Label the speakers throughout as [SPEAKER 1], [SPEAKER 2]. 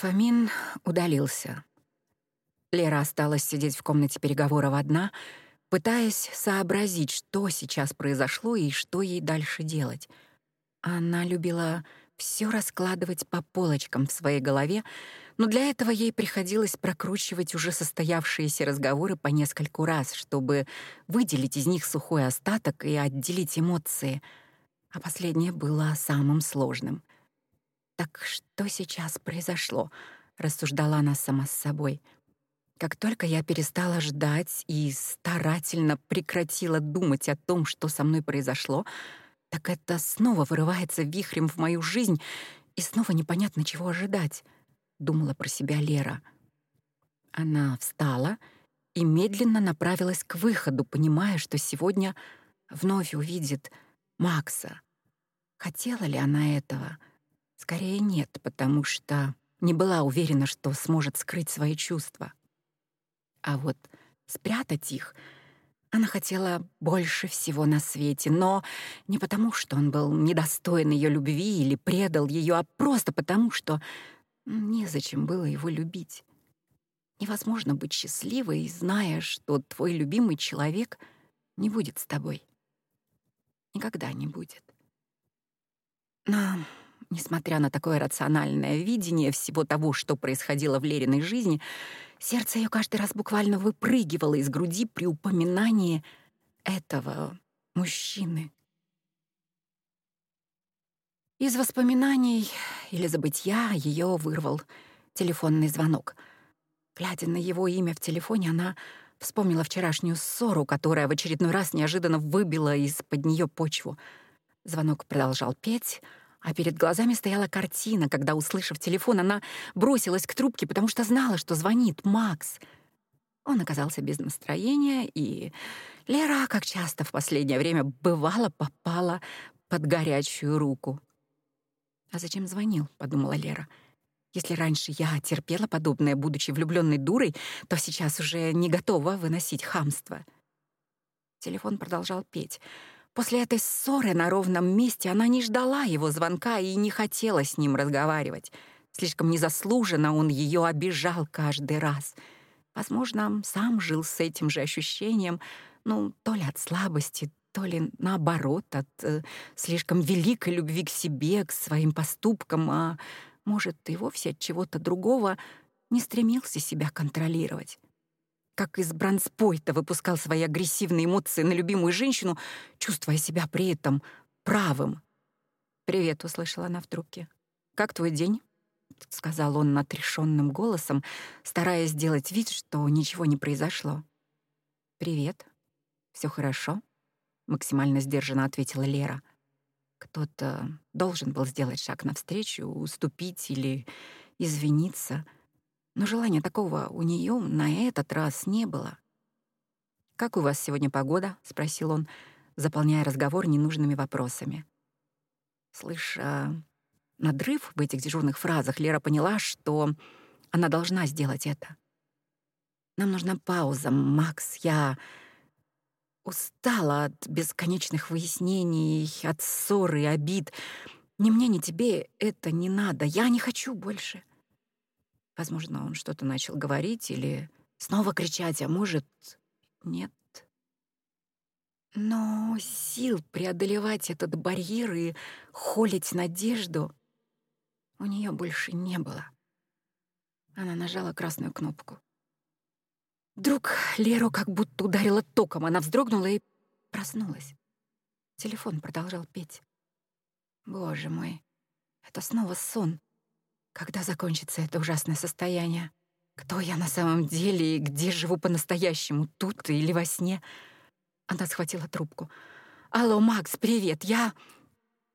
[SPEAKER 1] Фомин удалился. Лера осталась сидеть в комнате переговоров одна, пытаясь сообразить, что сейчас произошло и что ей дальше делать. Она любила все раскладывать по полочкам в своей голове, но для этого ей приходилось прокручивать уже состоявшиеся разговоры по нескольку раз, чтобы выделить из них сухой остаток и отделить эмоции. А последнее было самым сложным. «Так что сейчас произошло?» — рассуждала она сама с собой. «Как только я перестала ждать и старательно прекратила думать о том, что со мной произошло, так это снова вырывается вихрем в мою жизнь, и снова непонятно, чего ожидать», — думала про себя Лера. Она встала и медленно направилась к выходу, понимая, что сегодня вновь увидит Макса. Хотела ли она этого? Скорее нет, потому что не была уверена, что сможет скрыть свои чувства. А вот спрятать их — она хотела больше всего на свете, но не потому, что он был недостоин ее любви или предал ее, а просто потому, что незачем было его любить. Невозможно быть счастливой, зная, что твой любимый человек не будет с тобой. Никогда не будет. Но, несмотря на такое рациональное видение всего того, что происходило в Лериной жизни, Сердце ее каждый раз буквально выпрыгивало из груди при упоминании этого мужчины. Из воспоминаний или забытья ее вырвал телефонный звонок. Глядя на его имя в телефоне, она вспомнила вчерашнюю ссору, которая в очередной раз неожиданно выбила из-под нее почву. Звонок продолжал петь — а перед глазами стояла картина, когда, услышав телефон, она бросилась к трубке, потому что знала, что звонит Макс. Он оказался без настроения, и Лера, как часто в последнее время бывало, попала под горячую руку. «А зачем звонил?» — подумала Лера. «Если раньше я терпела подобное, будучи влюбленной дурой, то сейчас уже не готова выносить хамство». Телефон продолжал петь — После этой ссоры на ровном месте она не ждала его звонка и не хотела с ним разговаривать. Слишком незаслуженно он ее обижал каждый раз. Возможно, сам жил с этим же ощущением, ну, то ли от слабости, то ли наоборот, от э, слишком великой любви к себе, к своим поступкам, а может, и вовсе от чего-то другого не стремился себя контролировать как из бранспойта выпускал свои агрессивные эмоции на любимую женщину, чувствуя себя при этом правым. «Привет», — услышала она в трубке. «Как твой день?» — сказал он отрешенным голосом, стараясь сделать вид, что ничего не произошло. «Привет. Все хорошо?» — максимально сдержанно ответила Лера. Кто-то должен был сделать шаг навстречу, уступить или извиниться — но желания такого у нее на этот раз не было. «Как у вас сегодня погода?» — спросил он, заполняя разговор ненужными вопросами. Слыша надрыв в этих дежурных фразах, Лера поняла, что она должна сделать это. «Нам нужна пауза, Макс. Я устала от бесконечных выяснений, от ссоры, обид. Ни мне, ни тебе это не надо. Я не хочу больше». Возможно, он что-то начал говорить или снова кричать, а может, нет. Но сил преодолевать этот барьер и холить надежду у нее больше не было. Она нажала красную кнопку. Вдруг Леру как будто ударило током. Она вздрогнула и проснулась. Телефон продолжал петь. Боже мой, это снова сон. Когда закончится это ужасное состояние? Кто я на самом деле и где живу по-настоящему, тут или во сне? Она схватила трубку. «Алло, Макс, привет, я...»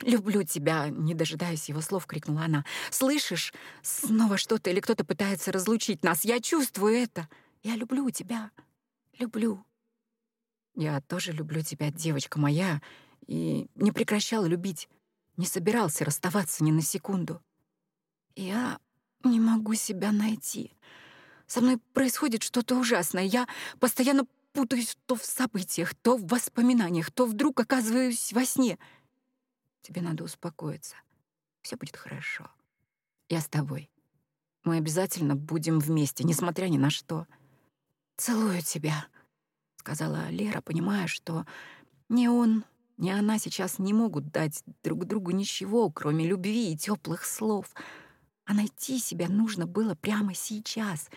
[SPEAKER 1] «Люблю тебя», — не дожидаясь его слов, крикнула она. «Слышишь? Снова что-то или кто-то пытается разлучить нас. Я чувствую это. Я люблю тебя. Люблю». «Я тоже люблю тебя, девочка моя, и не прекращал любить. Не собирался расставаться ни на секунду. Я не могу себя найти. Со мной происходит что-то ужасное. Я постоянно путаюсь то в событиях, то в воспоминаниях, то вдруг оказываюсь во сне. Тебе надо успокоиться. Все будет хорошо. Я с тобой. Мы обязательно будем вместе, несмотря ни на что. Целую тебя, сказала Лера, понимая, что ни он, ни она сейчас не могут дать друг другу ничего, кроме любви и теплых слов. А найти себя нужно было прямо сейчас,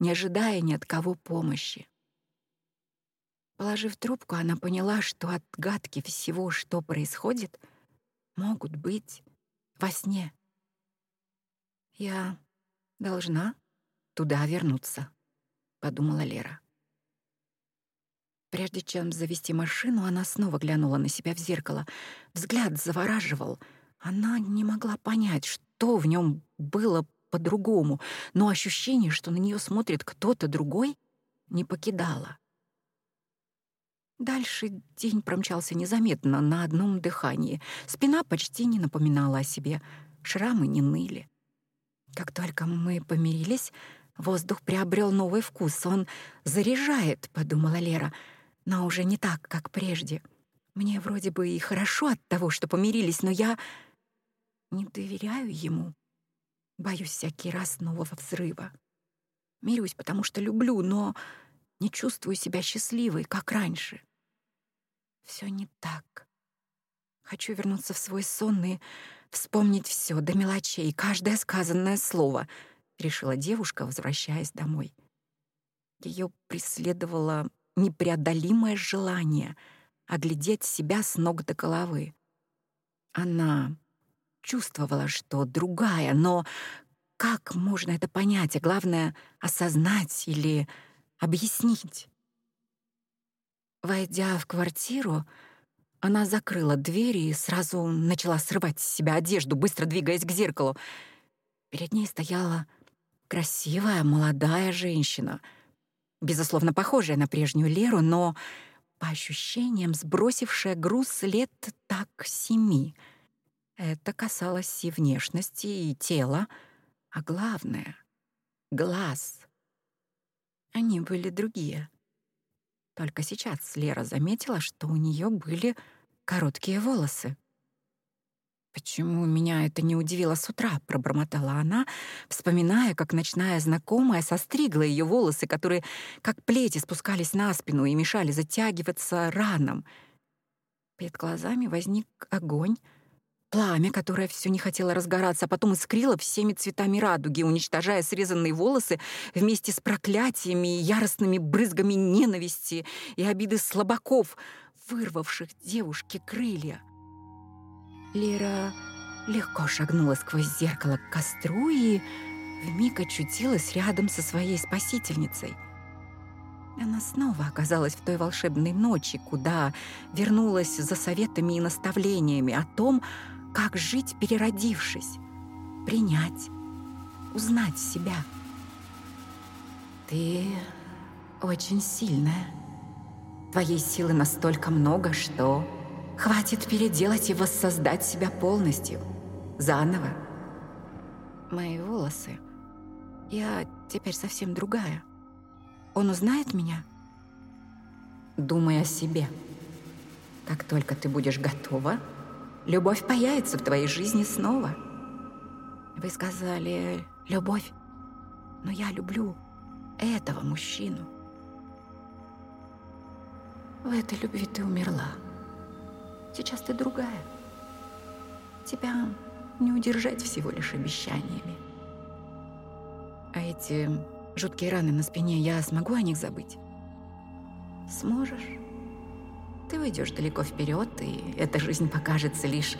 [SPEAKER 1] не ожидая ни от кого помощи. Положив трубку, она поняла, что отгадки всего, что происходит, могут быть во сне. Я должна туда вернуться, подумала Лера. Прежде чем завести машину, она снова глянула на себя в зеркало. Взгляд завораживал. Она не могла понять, что в нем было по-другому, но ощущение, что на нее смотрит кто-то другой, не покидало. Дальше день промчался незаметно, на одном дыхании. Спина почти не напоминала о себе, шрамы не ныли. Как только мы помирились, воздух приобрел новый вкус. Он заряжает, подумала Лера, но уже не так, как прежде. Мне вроде бы и хорошо от того, что помирились, но я не доверяю ему. Боюсь всякий раз нового взрыва. Мирюсь, потому что люблю, но не чувствую себя счастливой, как раньше. Все не так. Хочу вернуться в свой сон и вспомнить все до мелочей, каждое сказанное слово, решила девушка, возвращаясь домой. Ее преследовало непреодолимое желание оглядеть себя с ног до головы. Она чувствовала, что другая, но как можно это понять, а главное — осознать или объяснить? Войдя в квартиру, она закрыла дверь и сразу начала срывать с себя одежду, быстро двигаясь к зеркалу. Перед ней стояла красивая молодая женщина, безусловно, похожая на прежнюю Леру, но, по ощущениям, сбросившая груз лет так семи. Это касалось и внешности, и тела, а главное — глаз. Они были другие — только сейчас Лера заметила, что у нее были короткие волосы. «Почему меня это не удивило с утра?» — пробормотала она, вспоминая, как ночная знакомая состригла ее волосы, которые как плети спускались на спину и мешали затягиваться ранам. Перед глазами возник огонь, Пламя, которое все не хотело разгораться, а потом искрило всеми цветами радуги, уничтожая срезанные волосы вместе с проклятиями и яростными брызгами ненависти и обиды слабаков, вырвавших девушке крылья. Лера легко шагнула сквозь зеркало к костру и вмиг очутилась рядом со своей спасительницей. Она снова оказалась в той волшебной ночи, куда вернулась за советами и наставлениями о том, как жить, переродившись, принять, узнать себя. Ты очень сильная. Твоей силы настолько много, что хватит переделать и воссоздать себя полностью, заново. Мои волосы. Я теперь совсем другая. Он узнает меня? Думай о себе. Как только ты будешь готова, любовь появится в твоей жизни снова. Вы сказали «любовь», но я люблю этого мужчину. В этой любви ты умерла. Сейчас ты другая. Тебя не удержать всего лишь обещаниями. А эти жуткие раны на спине, я смогу о них забыть? Сможешь? Ты уйдешь далеко вперед, и эта жизнь покажется лишь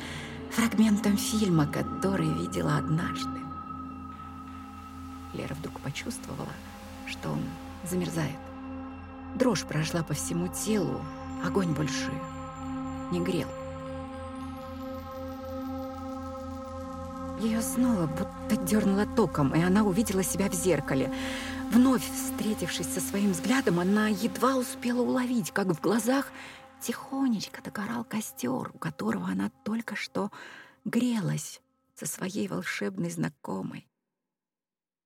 [SPEAKER 1] фрагментом фильма, который видела однажды. Лера вдруг почувствовала, что он замерзает. Дрожь прошла по всему телу, огонь больше не грел. Ее снова будто дернуло током, и она увидела себя в зеркале. Вновь встретившись со своим взглядом, она едва успела уловить, как в глазах Тихонечко догорал костер, у которого она только что грелась со своей волшебной знакомой.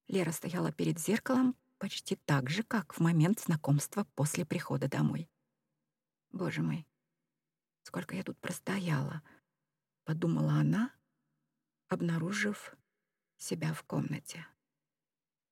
[SPEAKER 1] Лера стояла перед зеркалом почти так же, как в момент знакомства после прихода домой. «Боже мой, сколько я тут простояла!» — подумала она, обнаружив себя в комнате.